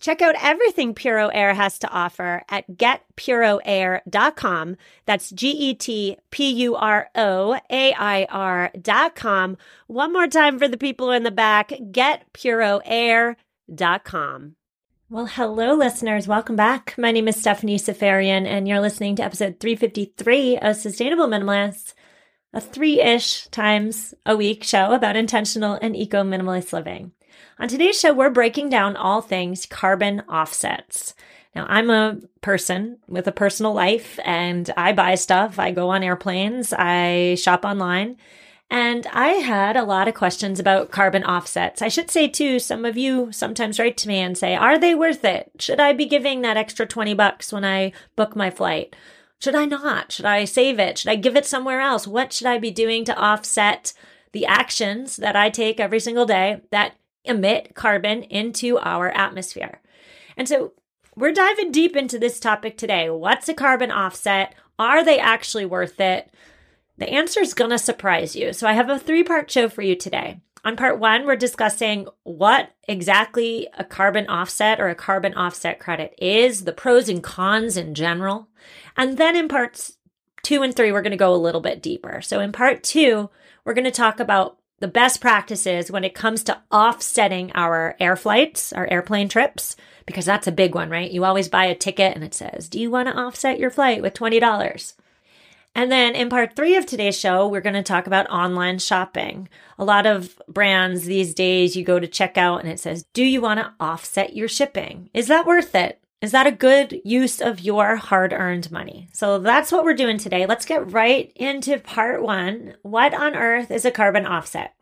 Check out everything Puro Air has to offer at getpuroair.com. That's G E T P U R O A I R.com. One more time for the people in the back getpuroair.com. Well, hello, listeners. Welcome back. My name is Stephanie Seferian, and you're listening to episode 353 of Sustainable Minimalists, a three ish times a week show about intentional and eco minimalist living. On today's show, we're breaking down all things carbon offsets. Now, I'm a person with a personal life and I buy stuff. I go on airplanes. I shop online. And I had a lot of questions about carbon offsets. I should say too, some of you sometimes write to me and say, are they worth it? Should I be giving that extra 20 bucks when I book my flight? Should I not? Should I save it? Should I give it somewhere else? What should I be doing to offset the actions that I take every single day that emit carbon into our atmosphere. And so we're diving deep into this topic today. What's a carbon offset? Are they actually worth it? The answer is going to surprise you. So I have a three part show for you today. On part one, we're discussing what exactly a carbon offset or a carbon offset credit is, the pros and cons in general. And then in parts two and three, we're going to go a little bit deeper. So in part two, we're going to talk about the best practices when it comes to offsetting our air flights, our airplane trips, because that's a big one, right? You always buy a ticket and it says, Do you want to offset your flight with $20? And then in part three of today's show, we're going to talk about online shopping. A lot of brands these days, you go to checkout and it says, Do you want to offset your shipping? Is that worth it? Is that a good use of your hard earned money? So that's what we're doing today. Let's get right into part one. What on earth is a carbon offset?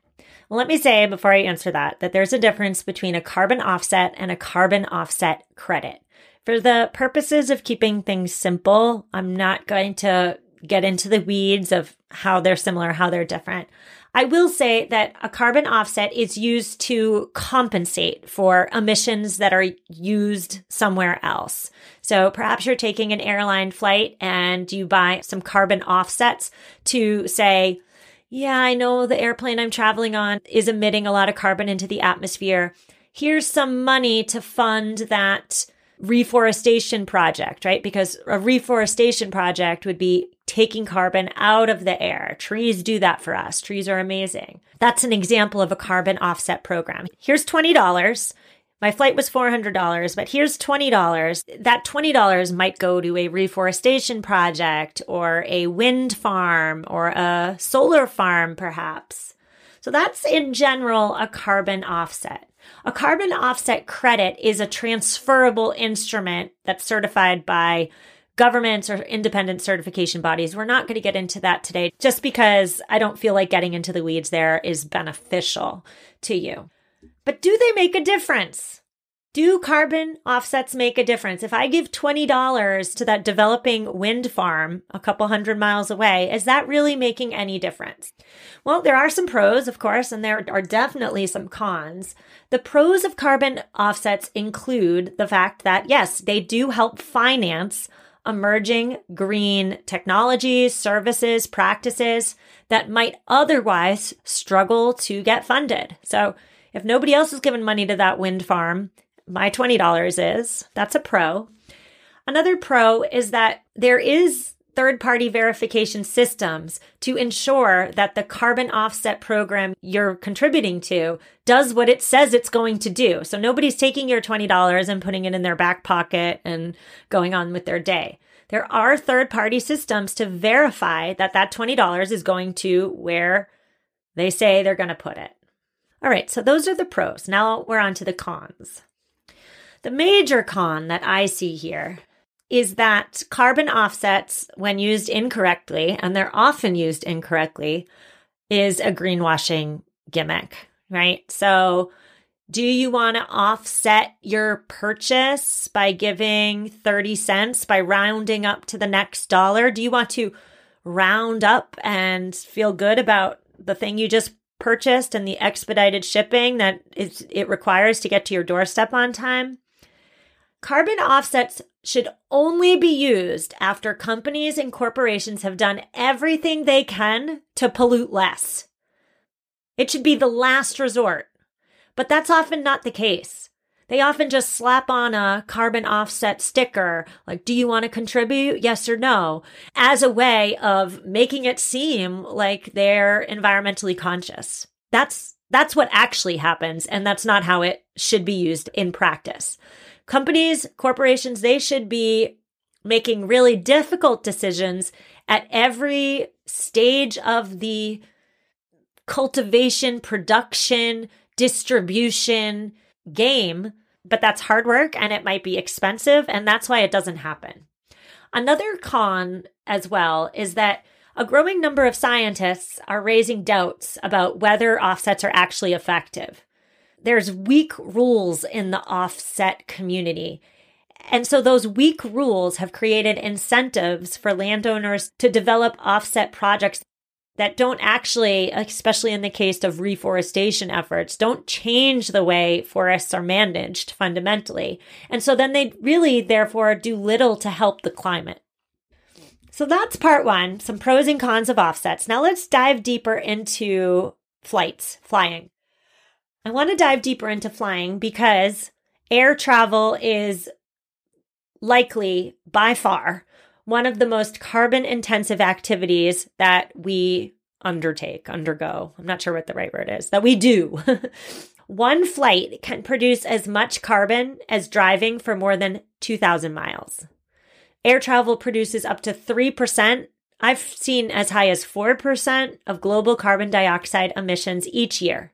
Well, let me say before I answer that, that there's a difference between a carbon offset and a carbon offset credit. For the purposes of keeping things simple, I'm not going to get into the weeds of how they're similar, how they're different. I will say that a carbon offset is used to compensate for emissions that are used somewhere else. So perhaps you're taking an airline flight and you buy some carbon offsets to say, yeah, I know the airplane I'm traveling on is emitting a lot of carbon into the atmosphere. Here's some money to fund that reforestation project, right? Because a reforestation project would be taking carbon out of the air. Trees do that for us. Trees are amazing. That's an example of a carbon offset program. Here's $20. My flight was $400, but here's $20. That $20 might go to a reforestation project or a wind farm or a solar farm, perhaps. So that's in general a carbon offset. A carbon offset credit is a transferable instrument that's certified by governments or independent certification bodies. We're not going to get into that today just because I don't feel like getting into the weeds there is beneficial to you. But do they make a difference? Do carbon offsets make a difference? If I give $20 to that developing wind farm a couple hundred miles away, is that really making any difference? Well, there are some pros, of course, and there are definitely some cons. The pros of carbon offsets include the fact that, yes, they do help finance emerging green technologies, services, practices that might otherwise struggle to get funded. So if nobody else is giving money to that wind farm, my $20 is. That's a pro. Another pro is that there is third party verification systems to ensure that the carbon offset program you're contributing to does what it says it's going to do. So nobody's taking your $20 and putting it in their back pocket and going on with their day. There are third party systems to verify that that $20 is going to where they say they're going to put it. All right, so those are the pros. Now we're on to the cons. The major con that I see here is that carbon offsets, when used incorrectly, and they're often used incorrectly, is a greenwashing gimmick, right? So, do you want to offset your purchase by giving 30 cents by rounding up to the next dollar? Do you want to round up and feel good about the thing you just purchased and the expedited shipping that it requires to get to your doorstep on time? Carbon offsets should only be used after companies and corporations have done everything they can to pollute less. It should be the last resort. But that's often not the case. They often just slap on a carbon offset sticker, like, do you want to contribute? Yes or no, as a way of making it seem like they're environmentally conscious. That's, that's what actually happens. And that's not how it should be used in practice. Companies, corporations, they should be making really difficult decisions at every stage of the cultivation, production, distribution game, but that's hard work and it might be expensive. And that's why it doesn't happen. Another con as well is that a growing number of scientists are raising doubts about whether offsets are actually effective. There's weak rules in the offset community. And so those weak rules have created incentives for landowners to develop offset projects that don't actually, especially in the case of reforestation efforts, don't change the way forests are managed fundamentally. And so then they really, therefore, do little to help the climate. So that's part one, some pros and cons of offsets. Now let's dive deeper into flights, flying. I want to dive deeper into flying because air travel is likely by far one of the most carbon intensive activities that we undertake, undergo. I'm not sure what the right word is, that we do. One flight can produce as much carbon as driving for more than 2,000 miles. Air travel produces up to 3%. I've seen as high as 4% of global carbon dioxide emissions each year.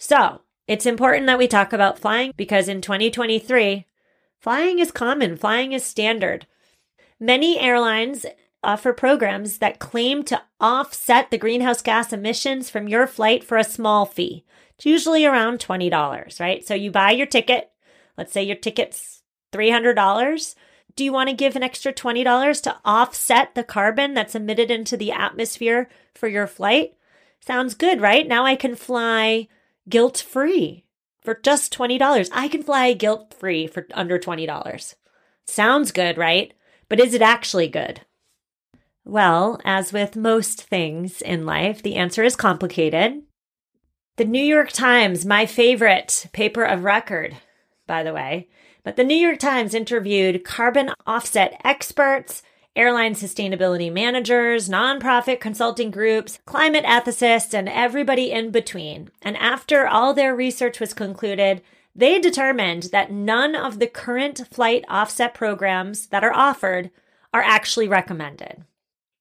So it's important that we talk about flying because in 2023, flying is common, flying is standard. Many airlines offer programs that claim to offset the greenhouse gas emissions from your flight for a small fee. It's usually around $20, right? So you buy your ticket. Let's say your ticket's $300. Do you want to give an extra $20 to offset the carbon that's emitted into the atmosphere for your flight? Sounds good, right? Now I can fly guilt free for just $20. I can fly guilt free for under $20. Sounds good, right? But is it actually good? Well, as with most things in life, the answer is complicated. The New York Times, my favorite paper of record, by the way, but the New York Times interviewed carbon offset experts, airline sustainability managers, nonprofit consulting groups, climate ethicists, and everybody in between. And after all their research was concluded, they determined that none of the current flight offset programs that are offered are actually recommended.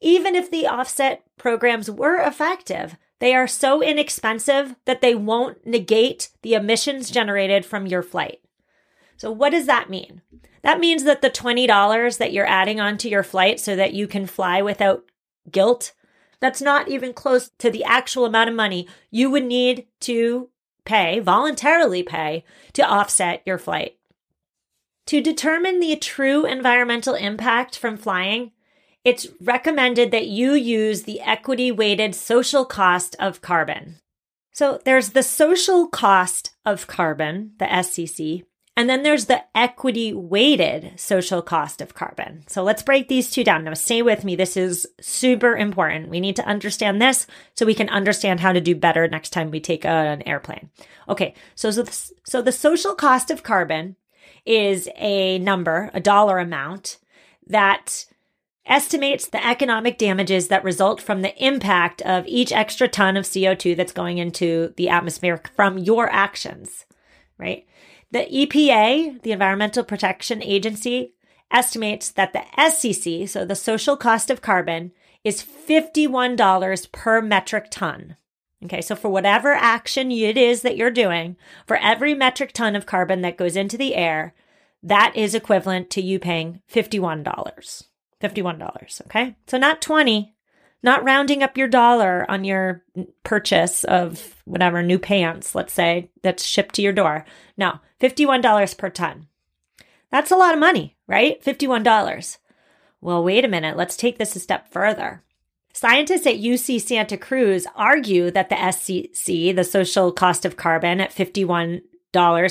Even if the offset programs were effective, they are so inexpensive that they won't negate the emissions generated from your flight. So, what does that mean? That means that the $20 that you're adding onto your flight so that you can fly without guilt, that's not even close to the actual amount of money you would need to pay, voluntarily pay, to offset your flight. To determine the true environmental impact from flying, it's recommended that you use the equity weighted social cost of carbon. So there's the social cost of carbon, the SCC, and then there's the equity weighted social cost of carbon. So let's break these two down. Now, stay with me. This is super important. We need to understand this so we can understand how to do better next time we take an airplane. Okay. So, so, the, so the social cost of carbon is a number, a dollar amount that estimates the economic damages that result from the impact of each extra ton of CO2 that's going into the atmosphere from your actions, right? The EPA, the Environmental Protection Agency, estimates that the SCC, so the social cost of carbon, is $51 per metric ton. Okay, so for whatever action it is that you're doing, for every metric ton of carbon that goes into the air, that is equivalent to you paying $51. $51, okay? So not 20, not rounding up your dollar on your purchase of whatever new pants, let's say, that's shipped to your door. No, $51 per ton. That's a lot of money, right? $51. Well, wait a minute. Let's take this a step further. Scientists at UC Santa Cruz argue that the SCC, the social cost of carbon at $51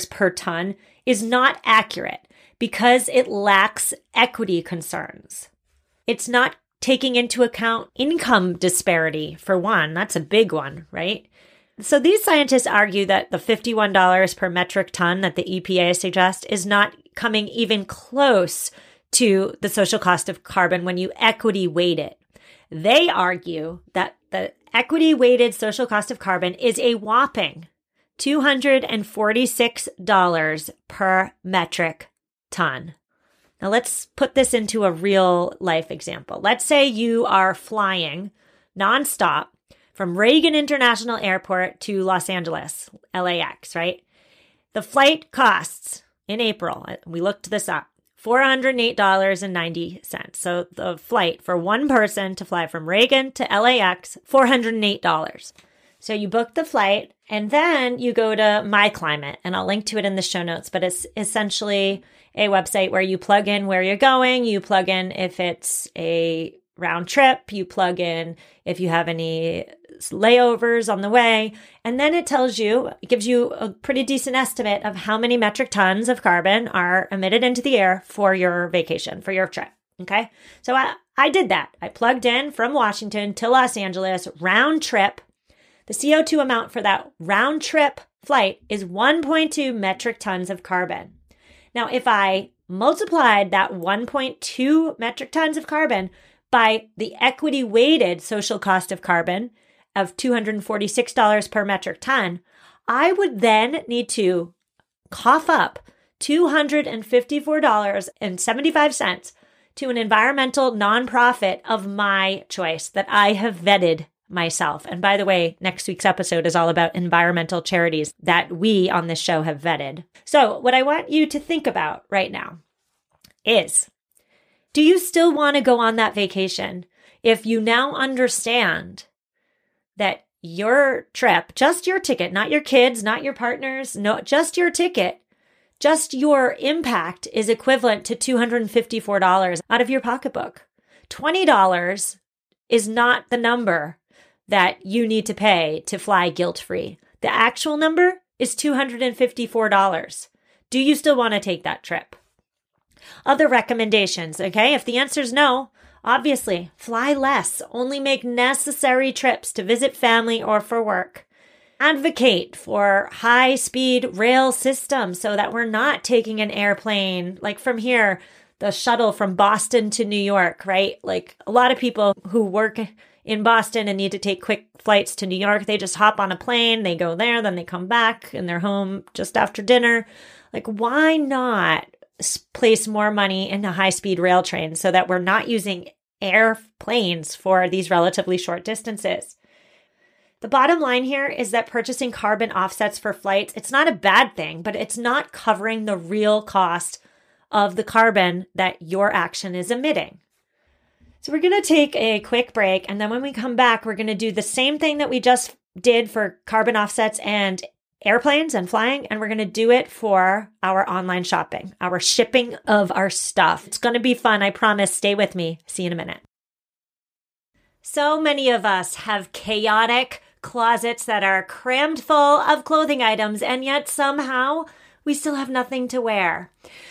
per ton, is not accurate because it lacks equity concerns. It's not taking into account income disparity, for one. That's a big one, right? So these scientists argue that the $51 per metric ton that the EPA suggests is not coming even close to the social cost of carbon when you equity weight it. They argue that the equity weighted social cost of carbon is a whopping $246 per metric ton. Now let's put this into a real life example. Let's say you are flying nonstop from Reagan International Airport to Los Angeles, LAX, right? The flight costs in April, uh, we looked this up, $408.90. So the flight for one person to fly from Reagan to LAX, $408. So you book the flight and then you go to MyClimate, and I'll link to it in the show notes, but it's essentially a website where you plug in where you're going, you plug in if it's a round trip, you plug in if you have any layovers on the way, and then it tells you, it gives you a pretty decent estimate of how many metric tons of carbon are emitted into the air for your vacation, for your trip. Okay. So I, I did that. I plugged in from Washington to Los Angeles round trip. The CO2 amount for that round trip flight is 1.2 metric tons of carbon. Now, if I multiplied that 1.2 metric tons of carbon by the equity weighted social cost of carbon of $246 per metric ton, I would then need to cough up $254.75 to an environmental nonprofit of my choice that I have vetted myself. And by the way, next week's episode is all about environmental charities that we on this show have vetted. So, what I want you to think about right now is do you still want to go on that vacation if you now understand that your trip, just your ticket, not your kids, not your partners, no, just your ticket, just your impact is equivalent to $254 out of your pocketbook. $20 is not the number that you need to pay to fly guilt free. The actual number is $254. Do you still want to take that trip? Other recommendations, okay? If the answer is no, obviously fly less, only make necessary trips to visit family or for work. Advocate for high speed rail systems so that we're not taking an airplane like from here, the shuttle from Boston to New York, right? Like a lot of people who work in Boston and need to take quick flights to New York, they just hop on a plane, they go there, then they come back and they're home just after dinner. Like, why not place more money into high speed rail trains so that we're not using airplanes for these relatively short distances? The bottom line here is that purchasing carbon offsets for flights, it's not a bad thing, but it's not covering the real cost of the carbon that your action is emitting. So we're going to take a quick break. And then when we come back, we're going to do the same thing that we just did for carbon offsets and airplanes and flying. And we're going to do it for our online shopping, our shipping of our stuff. It's going to be fun. I promise. Stay with me. See you in a minute. So many of us have chaotic closets that are crammed full of clothing items, and yet somehow we still have nothing to wear.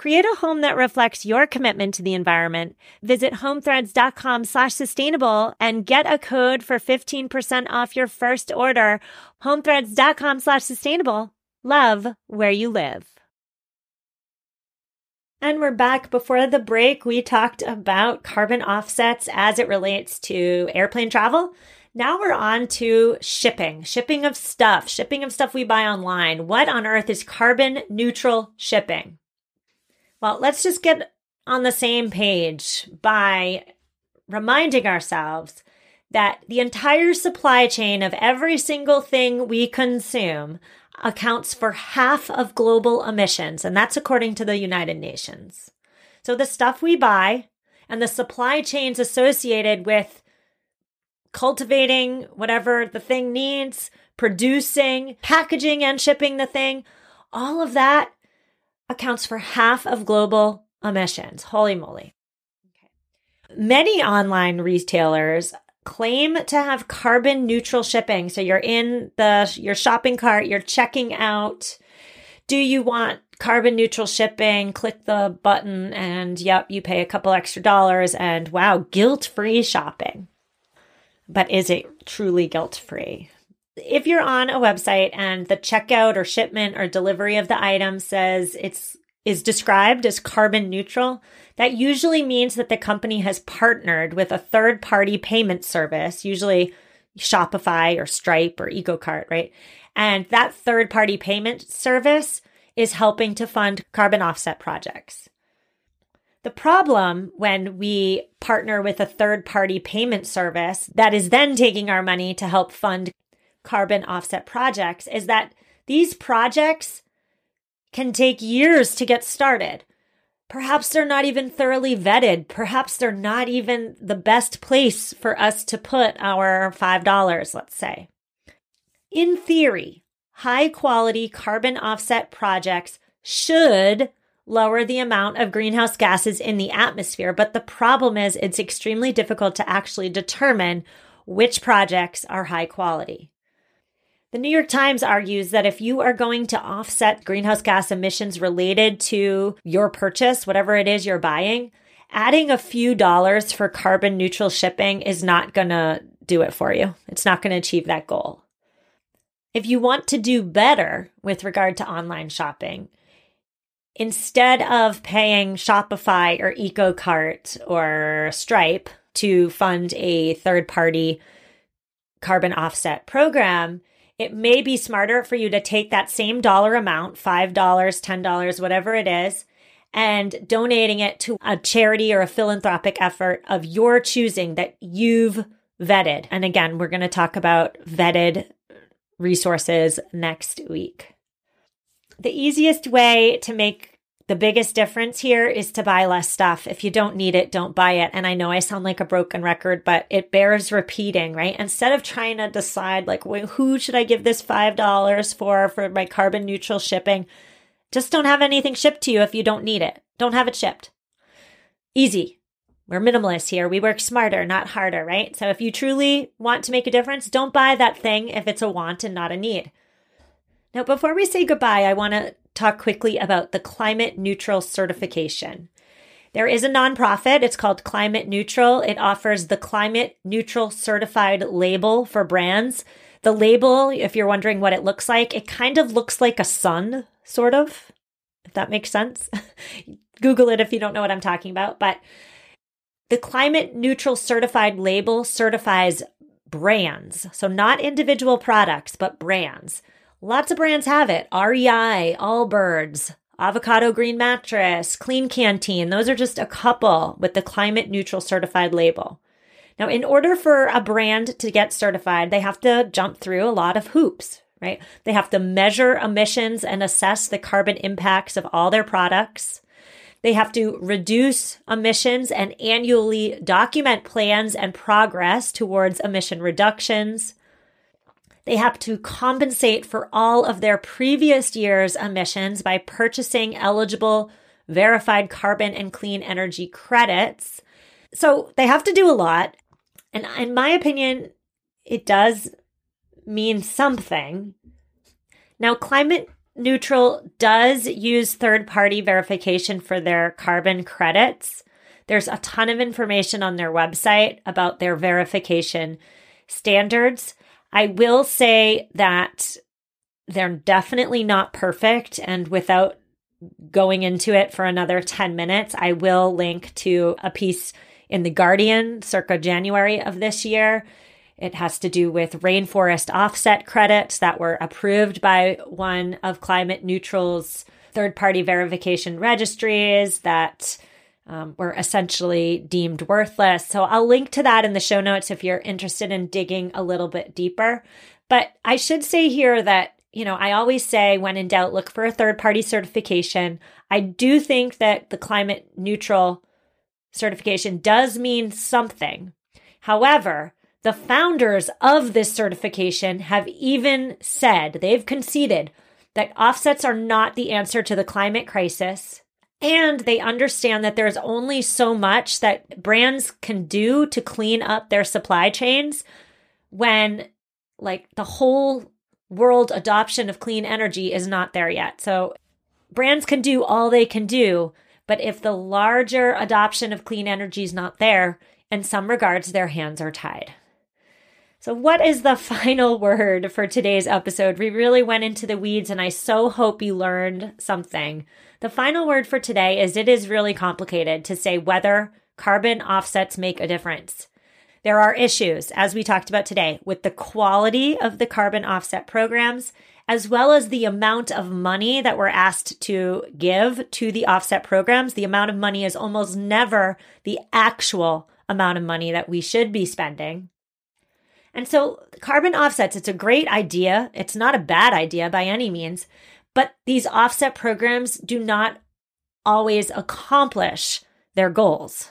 Create a home that reflects your commitment to the environment. Visit homethreads.com slash sustainable and get a code for 15% off your first order. Homethreads.com slash sustainable. Love where you live. And we're back. Before the break, we talked about carbon offsets as it relates to airplane travel. Now we're on to shipping, shipping of stuff, shipping of stuff we buy online. What on earth is carbon neutral shipping? Well, let's just get on the same page by reminding ourselves that the entire supply chain of every single thing we consume accounts for half of global emissions, and that's according to the United Nations. So the stuff we buy and the supply chains associated with cultivating whatever the thing needs, producing, packaging, and shipping the thing, all of that accounts for half of global emissions. Holy moly. Okay. Many online retailers claim to have carbon neutral shipping. So you're in the your shopping cart, you're checking out. Do you want carbon neutral shipping? Click the button and yep, you pay a couple extra dollars and wow, guilt-free shopping. But is it truly guilt-free? If you're on a website and the checkout or shipment or delivery of the item says it's is described as carbon neutral, that usually means that the company has partnered with a third party payment service, usually Shopify or Stripe or EcoCart, right? And that third party payment service is helping to fund carbon offset projects. The problem when we partner with a third party payment service that is then taking our money to help fund carbon offset projects is that these projects can take years to get started. Perhaps they're not even thoroughly vetted. Perhaps they're not even the best place for us to put our $5, let's say. In theory, high quality carbon offset projects should lower the amount of greenhouse gases in the atmosphere. But the problem is it's extremely difficult to actually determine which projects are high quality. The New York Times argues that if you are going to offset greenhouse gas emissions related to your purchase, whatever it is you're buying, adding a few dollars for carbon neutral shipping is not going to do it for you. It's not going to achieve that goal. If you want to do better with regard to online shopping, instead of paying Shopify or EcoCart or Stripe to fund a third party carbon offset program, it may be smarter for you to take that same dollar amount, $5, $10, whatever it is, and donating it to a charity or a philanthropic effort of your choosing that you've vetted. And again, we're going to talk about vetted resources next week. The easiest way to make the biggest difference here is to buy less stuff. If you don't need it, don't buy it. And I know I sound like a broken record, but it bears repeating, right? Instead of trying to decide like, who should I give this $5 for, for my carbon neutral shipping? Just don't have anything shipped to you if you don't need it. Don't have it shipped. Easy. We're minimalists here. We work smarter, not harder, right? So if you truly want to make a difference, don't buy that thing if it's a want and not a need. Now, before we say goodbye, I want to talk quickly about the climate neutral certification. There is a nonprofit. It's called Climate Neutral. It offers the climate neutral certified label for brands. The label, if you're wondering what it looks like, it kind of looks like a sun, sort of, if that makes sense. Google it if you don't know what I'm talking about. But the climate neutral certified label certifies brands. So not individual products, but brands. Lots of brands have it. REI, Allbirds, Avocado Green Mattress, Klean Kanteen. Those are just a couple with the climate neutral certified label. Now, in order for a brand to get certified, they have to jump through a lot of hoops, right? They have to measure emissions and assess the carbon impacts of all their products. They have to reduce emissions and annually document plans and progress towards emission reductions. They have to compensate for all of their previous year's emissions by purchasing eligible verified carbon and clean energy credits. So they have to do a lot. And in my opinion, it does mean something. Now, climate neutral does use third party verification for their carbon credits. There's a ton of information on their website about their verification standards. I will say that they're definitely not perfect. And without going into it for another 10 minutes, I will link to a piece in The Guardian circa January of this year. It has to do with rainforest offset credits that were approved by one of Climate Neutral's third party verification registries that um, were essentially deemed worthless. So I'll link to that in the show notes if you're interested in digging a little bit deeper. But I should say here that you know, I always say when in doubt, look for a third party certification. I do think that the climate neutral certification does mean something. However, the founders of this certification have even said, they've conceded that offsets are not the answer to the climate crisis. And they understand that there's only so much that brands can do to clean up their supply chains when, like, the whole world adoption of clean energy is not there yet. So, brands can do all they can do, but if the larger adoption of clean energy is not there, in some regards, their hands are tied. So, what is the final word for today's episode? We really went into the weeds, and I so hope you learned something. The final word for today is it is really complicated to say whether carbon offsets make a difference. There are issues, as we talked about today, with the quality of the carbon offset programs as well as the amount of money that we're asked to give to the offset programs. The amount of money is almost never the actual amount of money that we should be spending. And so, carbon offsets, it's a great idea. It's not a bad idea by any means, but these offset programs do not always accomplish their goals.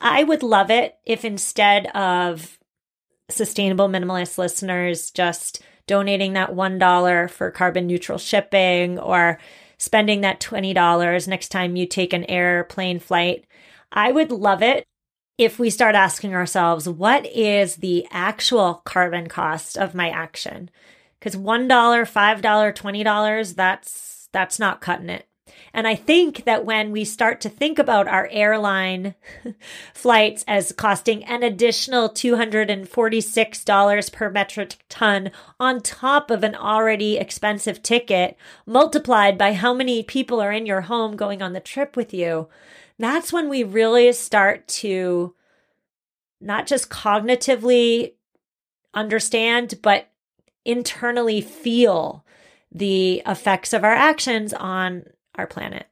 I would love it if instead of sustainable minimalist listeners just donating that $1 for carbon neutral shipping or spending that $20 next time you take an airplane flight. I would love it if we start asking ourselves, what is the actual carbon cost of my action? Because $1, $5, $20, that's, that's not cutting it. And I think that when we start to think about our airline flights as costing an additional $246 per metric ton on top of an already expensive ticket, multiplied by how many people are in your home going on the trip with you, that's when we really start to not just cognitively understand, but internally feel the effects of our actions on our planet.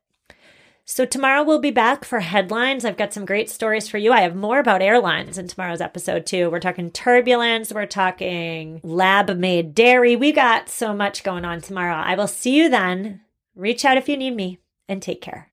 So, tomorrow we'll be back for headlines. I've got some great stories for you. I have more about airlines in tomorrow's episode, too. We're talking turbulence, we're talking lab made dairy. We got so much going on tomorrow. I will see you then. Reach out if you need me and take care.